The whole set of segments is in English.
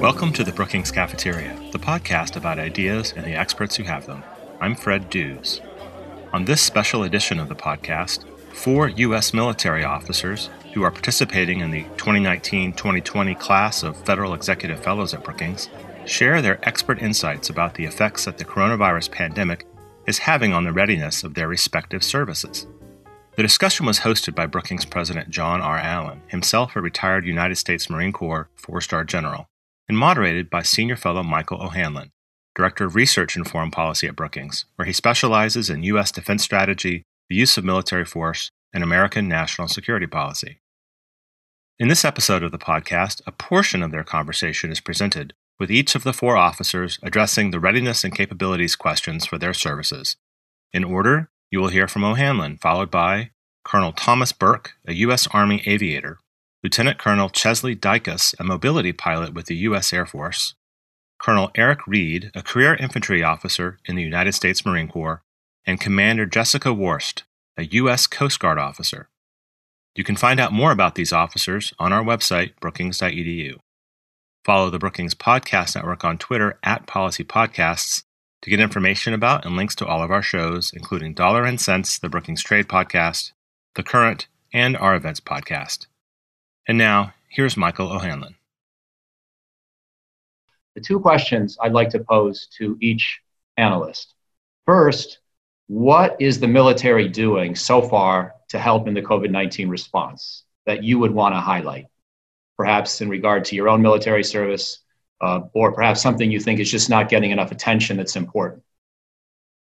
Welcome to the Brookings Cafeteria, the podcast about ideas and the experts who have them. I'm Fred Dews. On this special edition of the podcast, four U.S. military officers who are participating in the 2019 2020 class of Federal Executive Fellows at Brookings share their expert insights about the effects that the coronavirus pandemic is having on the readiness of their respective services. The discussion was hosted by Brookings President John R. Allen, himself a retired United States Marine Corps four star general, and moderated by Senior Fellow Michael O'Hanlon, Director of Research and Foreign Policy at Brookings, where he specializes in U.S. defense strategy, the use of military force, and American national security policy. In this episode of the podcast, a portion of their conversation is presented, with each of the four officers addressing the readiness and capabilities questions for their services. In order, you will hear from O'Hanlon, followed by Colonel Thomas Burke, a U.S. Army aviator, Lieutenant Colonel Chesley Dycus, a mobility pilot with the U.S. Air Force, Colonel Eric Reid, a career infantry officer in the United States Marine Corps, and Commander Jessica Worst, a U.S. Coast Guard officer. You can find out more about these officers on our website, brookings.edu. Follow the Brookings Podcast Network on Twitter at Policy Podcasts to get information about and links to all of our shows, including Dollar and Sense, the Brookings Trade Podcast, The Current, and our Events Podcast. And now, here's Michael O'Hanlon. The two questions I'd like to pose to each analyst. First, what is the military doing so far to help in the COVID 19 response that you would want to highlight? Perhaps in regard to your own military service, uh, or perhaps something you think is just not getting enough attention that's important.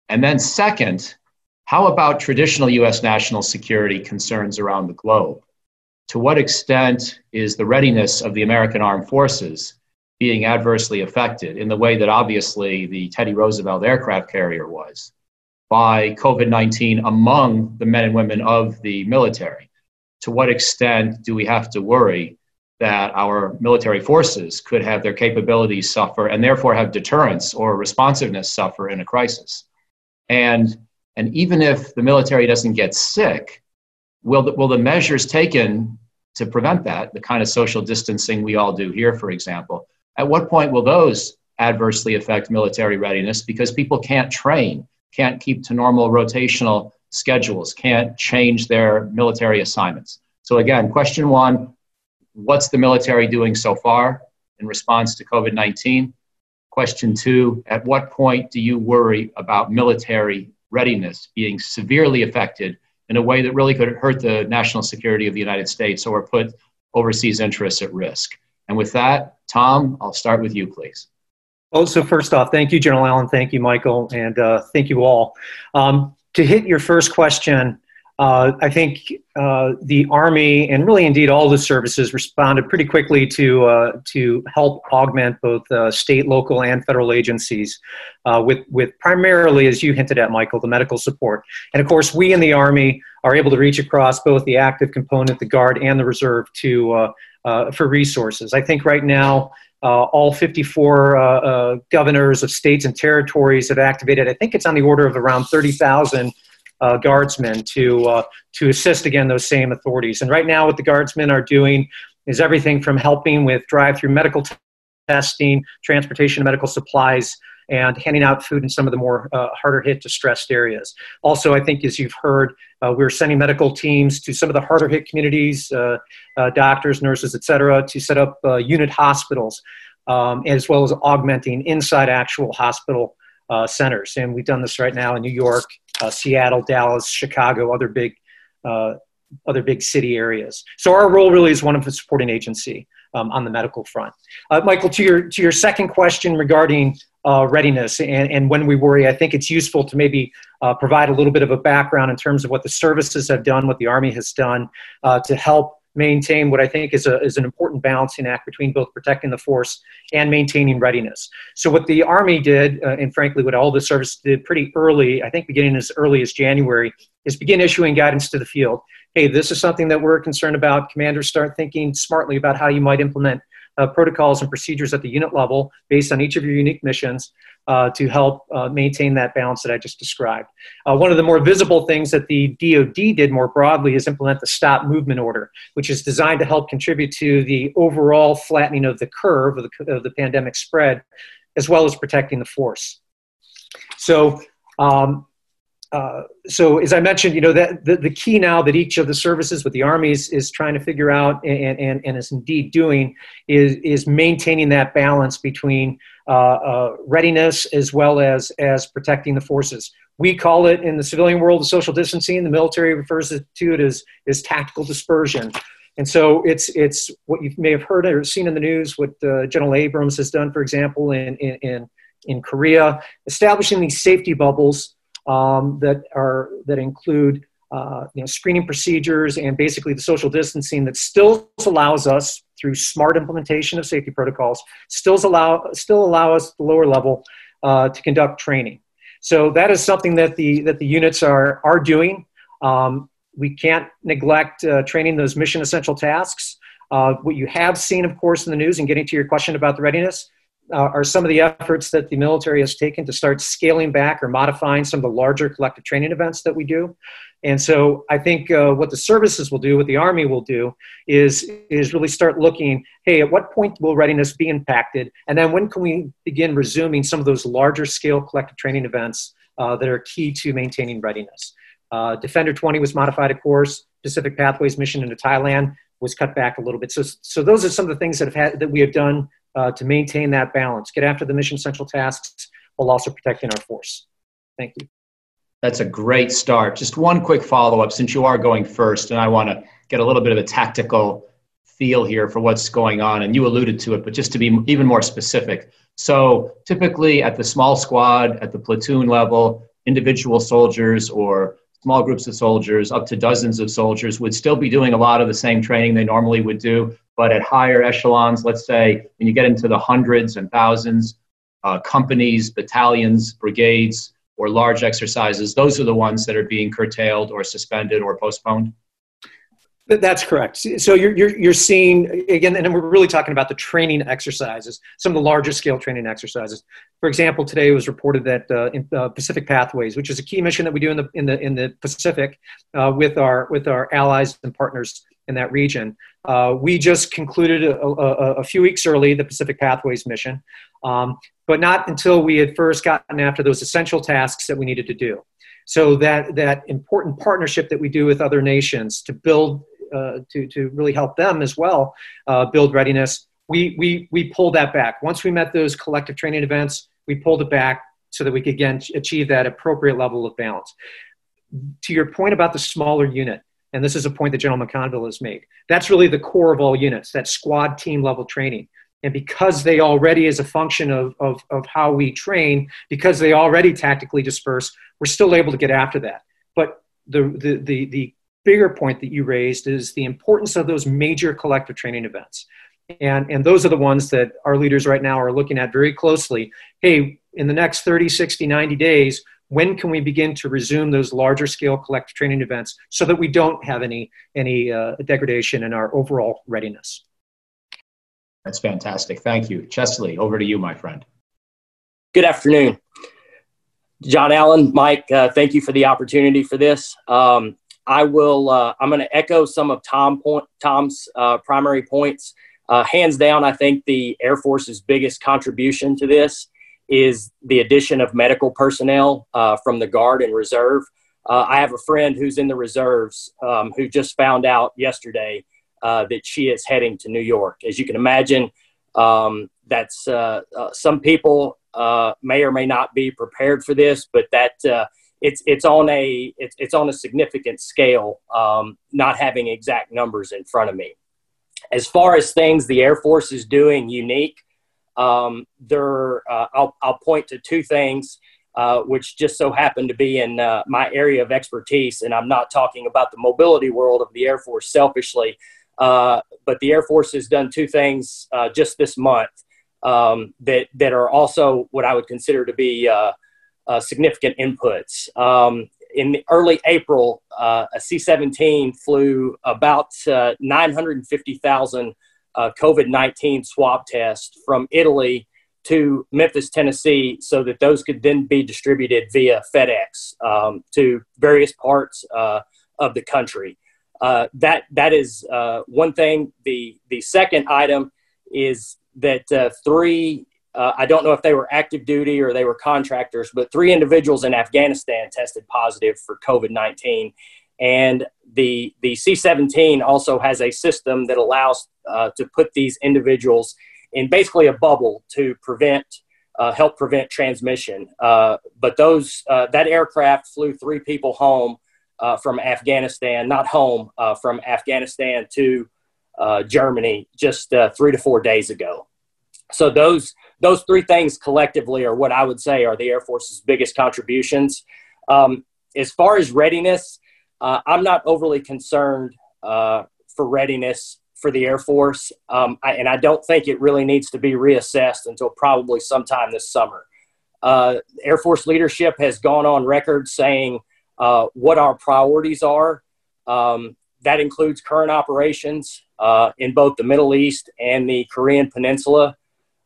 And then, second, how about traditional US national security concerns around the globe? To what extent is the readiness of the American armed forces being adversely affected in the way that obviously the Teddy Roosevelt aircraft carrier was by COVID 19 among the men and women of the military? To what extent do we have to worry that our military forces could have their capabilities suffer and therefore have deterrence or responsiveness suffer in a crisis. And, and even if the military doesn't get sick, will the, will the measures taken to prevent that, the kind of social distancing we all do here, for example, at what point will those adversely affect military readiness because people can't train, can't keep to normal rotational schedules, can't change their military assignments? So, again, question one what's the military doing so far in response to COVID 19? Question two At what point do you worry about military readiness being severely affected in a way that really could hurt the national security of the United States or put overseas interests at risk? And with that, Tom, I'll start with you, please. Oh, so first off, thank you, General Allen. Thank you, Michael, and uh, thank you all. Um, to hit your first question, uh, I think uh, the Army and really indeed all the services responded pretty quickly to uh, to help augment both uh, state, local, and federal agencies uh, with with primarily, as you hinted at, Michael, the medical support. And of course, we in the Army are able to reach across both the active component, the Guard, and the Reserve to uh, for resources. I think right now. all 54 governors of states and territories have activated. I think it's on the order of around 30,000 uh, guardsmen to uh, to assist again those same authorities. And right now, what the guardsmen are doing is everything from helping with drive-through medical t- testing, transportation of medical supplies, and handing out food in some of the more uh, harder hit distressed areas. Also, I think as you've heard, uh, we're sending medical teams to some of the harder hit communities, uh, uh doctors, nurses, et cetera, to set up uh, unit hospitals, um, as well as augmenting inside actual hospital uh, centers. And we've done this right now in New York, Seattle, Dallas, Chicago, other big, uh, other big city areas. So our role really is one of a supporting agency um, on the medical front. Uh, Michael, to your to your second question regarding uh, readiness and, and when we worry, I think it's useful to maybe uh, provide a little bit of a background in terms of what the services have done, what the Army has done to help maintain what I think is, a, is an important balancing act between both protecting the force and maintaining readiness. So, what the Army did, uh, and frankly, what all the service did pretty early, I think beginning as early as January, is begin issuing guidance to the field. Hey, this is something that we're concerned about. Commanders start thinking smartly about how you might implement uh, protocols and procedures at the unit level based on each of your unique missions uh, to help uh, maintain that balance that I just described. Uh, one of the more visible things that the DoD did more broadly is implement the stop movement order, which is designed to help contribute to the overall flattening of the curve of the, of the pandemic spread, as well as protecting the force. So um, uh, so as I mentioned, you know, that the, the key now that each of the services with the armies is trying to figure out and, and, and is indeed doing is, is maintaining that balance between uh, uh, readiness as well as, as protecting the forces. We call it in the civilian world of social distancing. The military refers to it as, as tactical dispersion. And so it's, it's what you may have heard or seen in the news, what uh, General Abrams has done, for example, in, in, in, in Korea, establishing these safety bubbles um, that are that include uh, you know, screening procedures and basically the social distancing that still allows us through smart implementation of safety protocols still allow still allow us the lower level uh, to conduct training. So that is something that the that the units are are doing. Um, we can't neglect uh, training those mission essential tasks. Uh, what you have seen, of course, in the news, and getting to your question about the readiness, uh, are some of the efforts that the military has taken to start scaling back or modifying some of the larger collective training events that we do. And so I think uh, what the services will do, what the Army will do, is, is really start looking hey, at what point will readiness be impacted? And then when can we begin resuming some of those larger scale collective training events uh, that are key to maintaining readiness? Uh, Defender 20 was modified, of course. Pacific Pathways mission into Thailand was cut back a little bit. So, so those are some of the things that have had, that we have done uh, to maintain that balance, get after the mission central tasks while also protecting our force. Thank you. That's a great start. Just one quick follow up since you are going first, and I want to get a little bit of a tactical feel here for what's going on. And you alluded to it, but just to be even more specific. So, typically at the small squad, at the platoon level, individual soldiers or small groups of soldiers, up to dozens of soldiers, would still be doing a lot of the same training they normally would do. But at higher echelons, let's say when you get into the hundreds and thousands, uh, companies, battalions, brigades, or large exercises, those are the ones that are being curtailed or suspended or postponed. That's correct. So you're, you're, you're seeing, again, and we're really talking about the training exercises, some of the larger scale training exercises. For example, today it was reported that uh, in uh, Pacific Pathways, which is a key mission that we do in the, in the, in the Pacific uh, with, our, with our allies and partners in that region. Uh, we just concluded a, a, a, few weeks early the Pacific Pathways mission, um, but not until we had first gotten after those essential tasks that we needed to do. So that, that important partnership that we do with other nations to build uh, to, to really help them as well uh, build readiness, we, we, we pulled that back. Once we met those collective training events, we pulled it back so that we could again achieve that appropriate level of balance. To your point about the smaller unit, and this is a point that General McConville has made, that's really the core of all units, that squad team level training. And because they already, as a function of, of, of how we train, because they already tactically disperse, we're still able to get after that. But the, the, the, the bigger point that you raised is the importance of those major collective training events. And, and those are the ones that our leaders right now are looking at very closely. Hey, in the next 30, 60, 90 days, when can we begin to resume those larger scale collective training events so that we don't have any, any uh, degradation in our overall readiness? That's fantastic. Thank you. Chesley, over to you, my friend. Good afternoon. John Allen, Mike, uh, thank you for the opportunity for this. Um, I will. Uh, I'm going to echo some of Tom point, Tom's uh, primary points. Uh, hands down, I think the Air Force's biggest contribution to this is the addition of medical personnel uh, from the Guard and Reserve. Uh, I have a friend who's in the reserves um, who just found out yesterday uh, that she is heading to New York. As you can imagine, um, that's some people may or may not be prepared for this, but that it's it's on a it's, it's on a significant scale um, not having exact numbers in front of me as far as things the air force is doing unique um, there uh, I'll, I'll point to two things uh, which just so happen to be in uh, my area of expertise and i'm not talking about the mobility world of the air force selfishly uh, but the air force has done two things uh, just this month um, that that are also what i would consider to be uh, uh, significant inputs. Um, in early April, a C 17 flew about uh, 950,000 uh, COVID 19 swab tests from Italy to Memphis, Tennessee, so that those could then be distributed via FedEx um, to various parts uh, of the country. Uh, that that is uh, one thing. The the second item is that uh, three. Uh, I don't know if they were active duty or they were contractors, but three individuals in Afghanistan tested positive for COVID nineteen, and the the C seventeen also has a system that allows uh, to put these individuals in basically a bubble to prevent uh, help prevent transmission. Uh, but those uh, that aircraft flew three people home uh, from Afghanistan, not home uh, from Afghanistan to Germany just three to four days ago. So those those three things collectively are what I would say are the Air Force's biggest contributions. Um, as far as readiness, I'm not overly concerned for readiness for the Air Force, um, I, and I don't think it really needs to be reassessed until probably sometime this summer. Uh, Air Force leadership has gone on record saying uh, what our priorities are. Um, that includes current operations uh, in both the Middle East and the Korean Peninsula,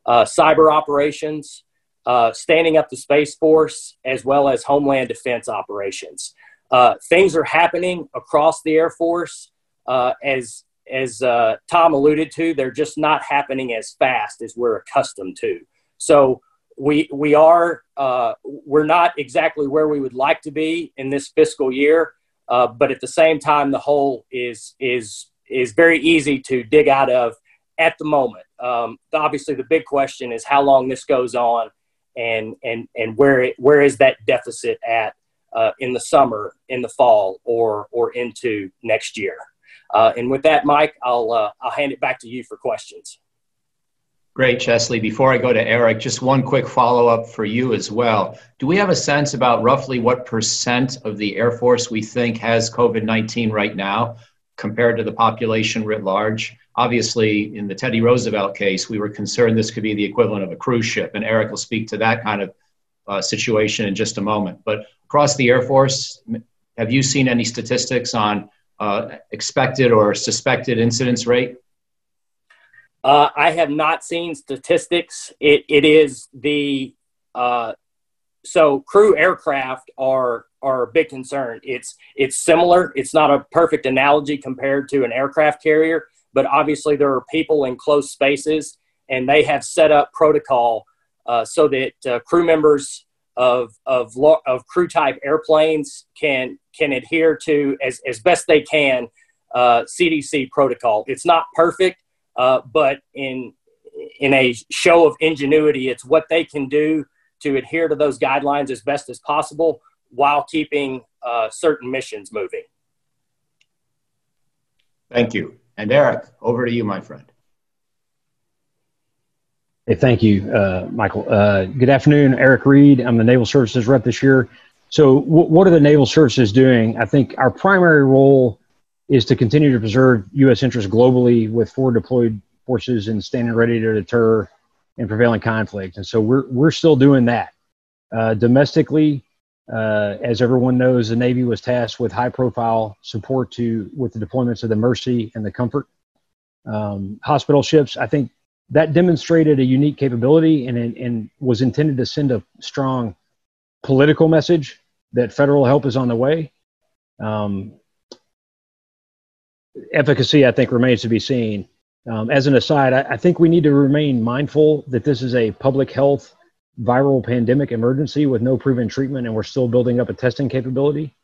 uh, cyber operations, uh, standing up the Space Force, as well as Homeland Defense operations. Uh, things are happening across the Air Force as as uh, Tom alluded to, they're just not happening as fast as we're accustomed to. So we we are uh, we're not exactly where we would like to be in this fiscal year, uh, but at the same time, the hole is is is very easy to dig out of at the moment. Um, obviously, the big question is how long this goes on, and and and where it, where is that deficit at uh, in the summer, in the fall, or or into next year. Uh, and with that, Mike, I'll, uh, I'll hand it back to you for questions. Great, Chesley. Before I go to Eric, just one quick follow up for you as well. Do we have a sense about roughly what percent of the Air Force we think has COVID 19 right now compared to the population writ large? Obviously, in the Teddy Roosevelt case, we were concerned this could be the equivalent of a cruise ship, and Eric will speak to that kind of uh, situation in just a moment. But across the Air Force, have you seen any statistics on uh, expected or suspected incidence rate? Uh, I have not seen statistics. It, it is the uh, so crew aircraft are are a big concern. It's it's similar. It's not a perfect analogy compared to an aircraft carrier, but obviously there are people in close spaces, and they have set up protocol uh, so that uh, crew members of of of crew type airplanes can can adhere to as as best they can uh, CDC protocol. It's not perfect, uh, but in in a show of ingenuity, it's what they can do to adhere to those guidelines as best as possible while keeping uh, certain missions moving. Thank you. And Eric, over to you, my friend. Hey, thank you, uh, Michael. Uh, good afternoon, Eric Reid. I'm the Naval Services rep this year. So, w- what are the Naval Services doing? I think our primary role is to continue to preserve U.S. interests globally with forward deployed forces and standing ready to deter and prevailing conflict. And so, we're we're still doing that uh, domestically. Uh, as everyone knows, the Navy was tasked with high-profile support to with the deployments of the Mercy and the Comfort um, hospital ships. I think that demonstrated a unique capability and, and was intended to send a strong political message that federal help is on the way. Um, efficacy, I think, remains to be seen. Um, as an aside, I, I, think we need to remain mindful that this is a public health viral pandemic emergency with no proven treatment, and we're still building up a testing capability.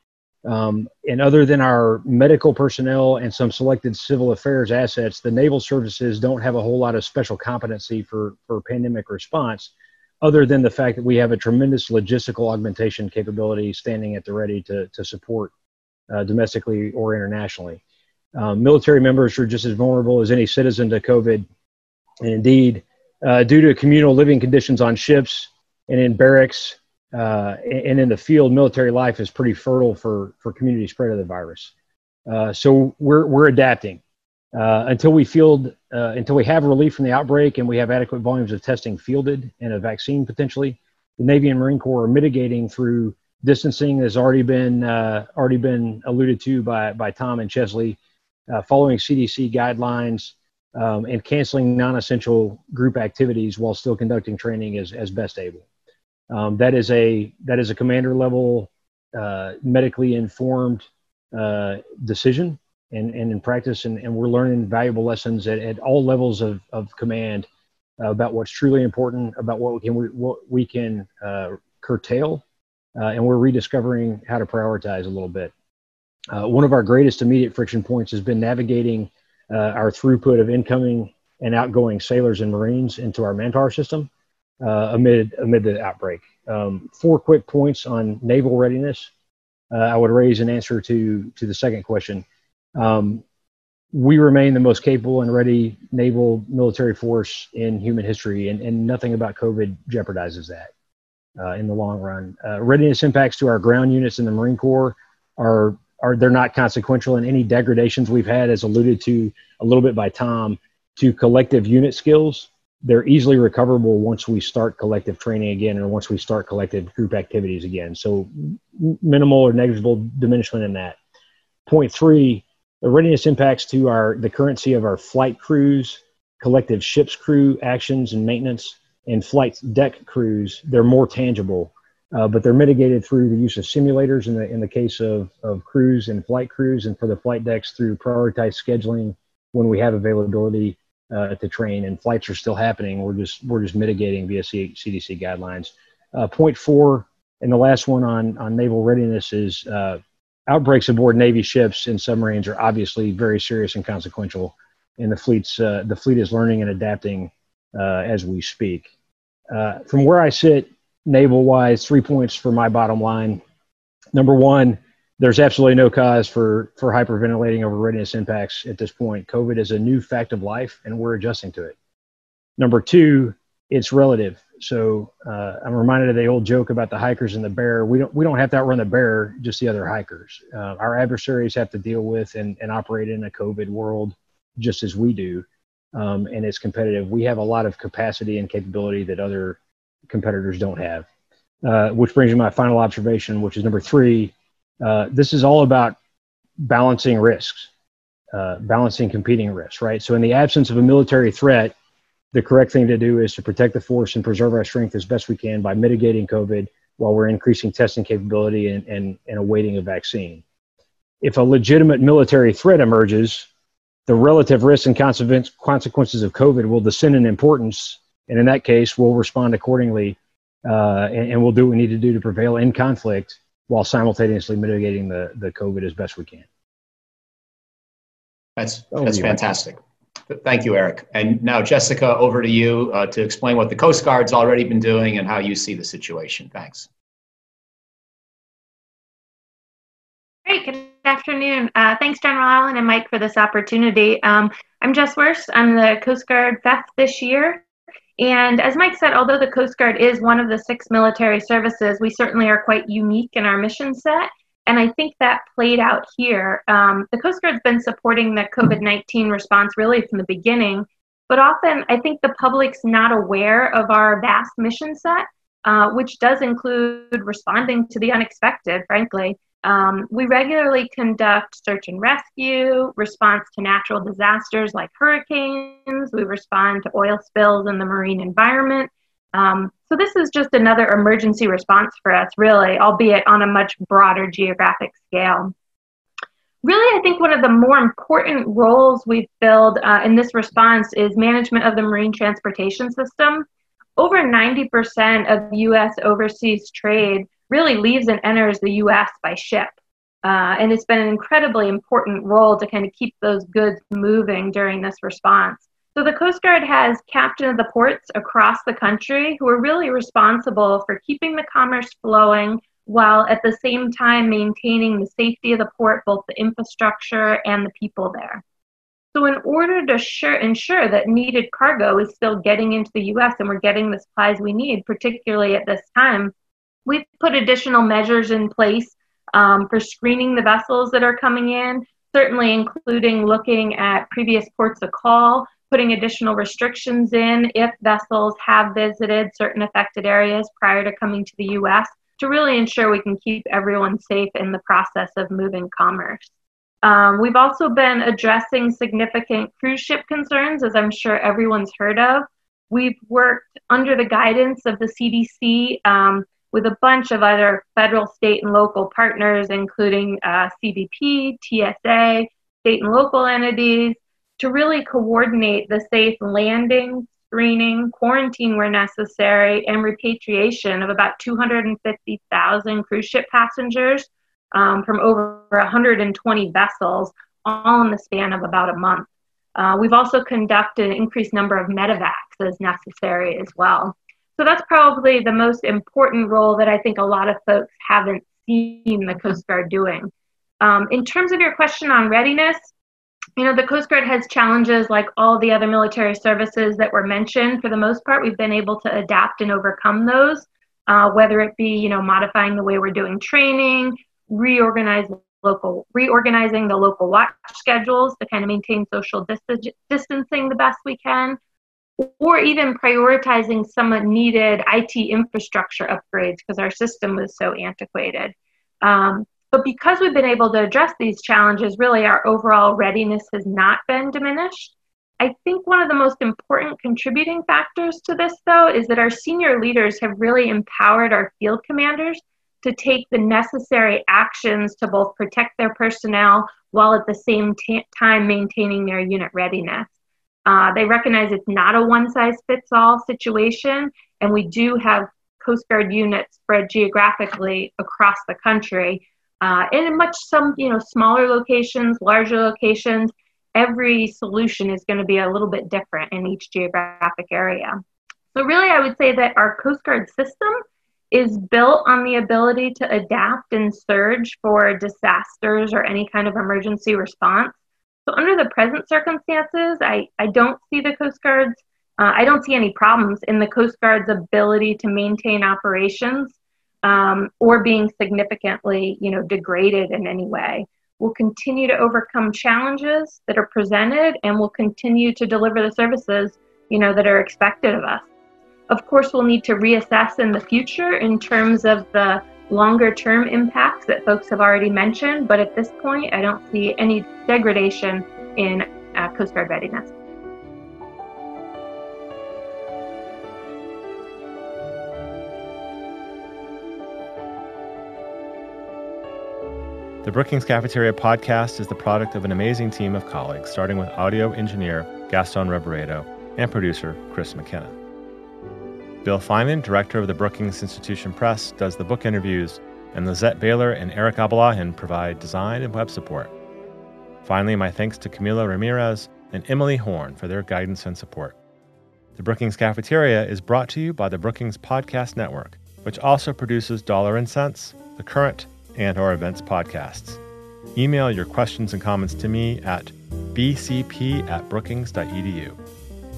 Um, and other than our medical personnel and some selected civil affairs assets, the naval services don't have a whole lot of special competency for, for pandemic response, other than the fact that we have a tremendous logistical augmentation capability standing at the ready to, to support uh, domestically or internationally. Um, military members are just as vulnerable as any citizen to COVID. And indeed, uh, due to communal living conditions on ships and in barracks, uh, and in the field, military life is pretty fertile for, for community spread of the virus. Uh, so we're, we're adapting. Uh, until we field, uh, until we have relief from the outbreak and we have adequate volumes of testing fielded and a vaccine potentially, the Navy and Marine Corps are mitigating through distancing has already been uh, already been alluded to by by Tom and Chesley, uh, following CDC guidelines, um, and canceling non-essential group activities while still conducting training as, as best able. Um, that is a that is a commander level uh, medically informed uh, decision and, and in practice. And, and we're learning valuable lessons at, at all levels of, of command uh, about what's truly important about what we can we, what we can uh, curtail uh, and we're rediscovering how to prioritize a little bit. Uh, one of our greatest immediate friction points has been navigating our throughput of incoming and outgoing sailors and marines into our manpower system uh, amid amid the outbreak. Um, four quick points on naval readiness. Uh, I would raise an answer to to the second question. Um, we remain the most capable and ready naval military force in human history, and, and nothing about COVID jeopardizes that uh, in the long run. Uh, readiness impacts to our ground units in the Marine Corps are are they're not consequential, and any degradations we've had, as alluded to a little bit by Tom, to collective unit skills they're easily recoverable once we start collective training again and once we start collective group activities again. So minimal or negligible diminishment in that. Point three, the readiness impacts to our the currency of our flight crews, collective ships crew actions and maintenance, and flight deck crews. They're more tangible, uh, but they're mitigated through the use of simulators in the in the case of of crews and flight crews, and for the flight decks through prioritized scheduling when we have availability uh, to train, and flights are still happening. We're just we're just mitigating via C- CDC guidelines. Uh, point four, and the last one on on naval readiness is uh, outbreaks aboard Navy ships and submarines are obviously very serious and consequential, and the fleet's uh, the fleet is learning and adapting uh, as we speak. Uh, from where I sit, naval wise, three points for my bottom line. Number one, there's absolutely no cause for for hyperventilating over readiness impacts at this point. COVID is a new fact of life, and we're adjusting to it. Number two, it's relative. So uh, I'm reminded of the old joke about the hikers and the bear. We don't we don't have to outrun the bear, just the other hikers. Uh, our adversaries have to deal with and, and operate in a COVID world just as we do, um, and it's competitive. We have a lot of capacity and capability that other competitors don't have. Uh, which brings me to my final observation, which is number three uh, this is all about balancing risks, uh, balancing competing risks, right? So, in the absence of a military threat, the correct thing to do is to protect the force and preserve our strength as best we can by mitigating COVID while we're increasing testing capability and, and, and awaiting a vaccine. If a legitimate military threat emerges, the relative risks and consequences of COVID will descend in importance. And in that case, we'll respond accordingly uh, and, and, we'll do what we need to do to prevail in conflict while simultaneously mitigating the, the COVID as best we can. That's, that's fantastic. Thank you, Eric. And now, Jessica, over to you uh, to explain what the Coast Guard's already been doing and how you see the situation. Thanks. Great. Good afternoon. Uh, thanks, General Allen and Mike, for this opportunity. Um, I'm Jess Worst. I'm the Coast Guard FEF this year. And as Mike said, although the Coast Guard is one of the six military services, we certainly are quite unique in our mission set. And I think that played out here. Um, the Coast Guard's been supporting the COVID 19 response really from the beginning, but often I think the public's not aware of our vast mission set, uh, which does include responding to the unexpected, frankly. Um, we regularly conduct search and rescue, response to natural disasters like hurricanes. We respond to oil spills in the marine environment. Um, so, this is just another emergency response for us, really, albeit on a much broader geographic scale. Really, I think one of the more important roles we've filled uh, in this response is management of the marine transportation system. Over 90% of U.S. overseas trade really leaves and enters the US by ship. Uh, and it's been an incredibly important role to kind of keep those goods moving during this response. So the Coast Guard has captain of the ports across the country who are really responsible for keeping the commerce flowing while at the same time maintaining the safety of the port, both the infrastructure and the people there. So, in order to sure, ensure that needed cargo is still getting into the US and we're getting the supplies we need, particularly at this time, We've put additional measures in place um, for screening the vessels that are coming in, certainly including looking at previous ports of call, putting additional restrictions in if vessels have visited certain affected areas prior to coming to the US to really ensure we can keep everyone safe in the process of moving commerce. Um, we've also been addressing significant cruise ship concerns, as I'm sure everyone's heard of. We've worked under the guidance of the CDC um, with a bunch of other federal, state, and local partners, including uh, CBP, TSA, state and local entities, to really coordinate the safe landing, screening, quarantine where necessary, and repatriation of about 250,000 cruise ship passengers um, from over 120 vessels, all in the span of about a month. Uh, we've also conducted an increased number of medevacs as necessary as well. So that's probably the most important role that I think a lot of folks haven't seen the Coast Guard doing. Um, in terms of your question on readiness, you know, the Coast Guard has challenges like all the other military services that were mentioned. For the most part, we've been able to adapt and overcome those, uh, whether it be, you know, modifying the way we're doing training, reorganize local, reorganizing the local watch schedules to kind of maintain social distancing the best we can, or even prioritizing some needed IT infrastructure upgrades because our system was so antiquated. Um, but because we've been able to address these challenges, really our overall readiness has not been diminished. I think one of the most important contributing factors to this, though, is that our senior leaders have really empowered our field commanders to take the necessary actions to both protect their personnel while at the same t- time maintaining their unit readiness. Uh, they recognize it's not a one size fits all situation, and we do have Coast Guard units spread geographically across the country. Uh, and in much some you know smaller locations, larger locations, every solution is going to be a little bit different in each geographic area. So really, I would say that our Coast Guard system is built on the ability to adapt and surge for disasters or any kind of emergency response. So, under the present circumstances, I, I don't see the Coast Guard's, uh, I don't see any problems in the Coast Guard's ability to maintain operations um, or being significantly, you know, degraded in any way. We'll continue to overcome challenges that are presented and we'll continue to deliver the services, you know, that are expected of us. Of course, we'll need to reassess in the future in terms of the longer term impacts that folks have already mentioned, but at this point, I don't see any degradation in uh, Coast Guard readiness. The Brookings Cafeteria podcast is the product of an amazing team of colleagues, starting with audio engineer Gaston Reboredo and producer Chris McKenna. Bill Finan, director of the Brookings Institution Press, does the book interviews, and Lizette Baylor and Eric Abalahin provide design and web support. Finally, my thanks to Camila Ramirez and Emily Horn for their guidance and support. The Brookings Cafeteria is brought to you by the Brookings Podcast Network, which also produces Dollar and Sense, The Current, and our events podcasts. Email your questions and comments to me at bcp at brookings.edu.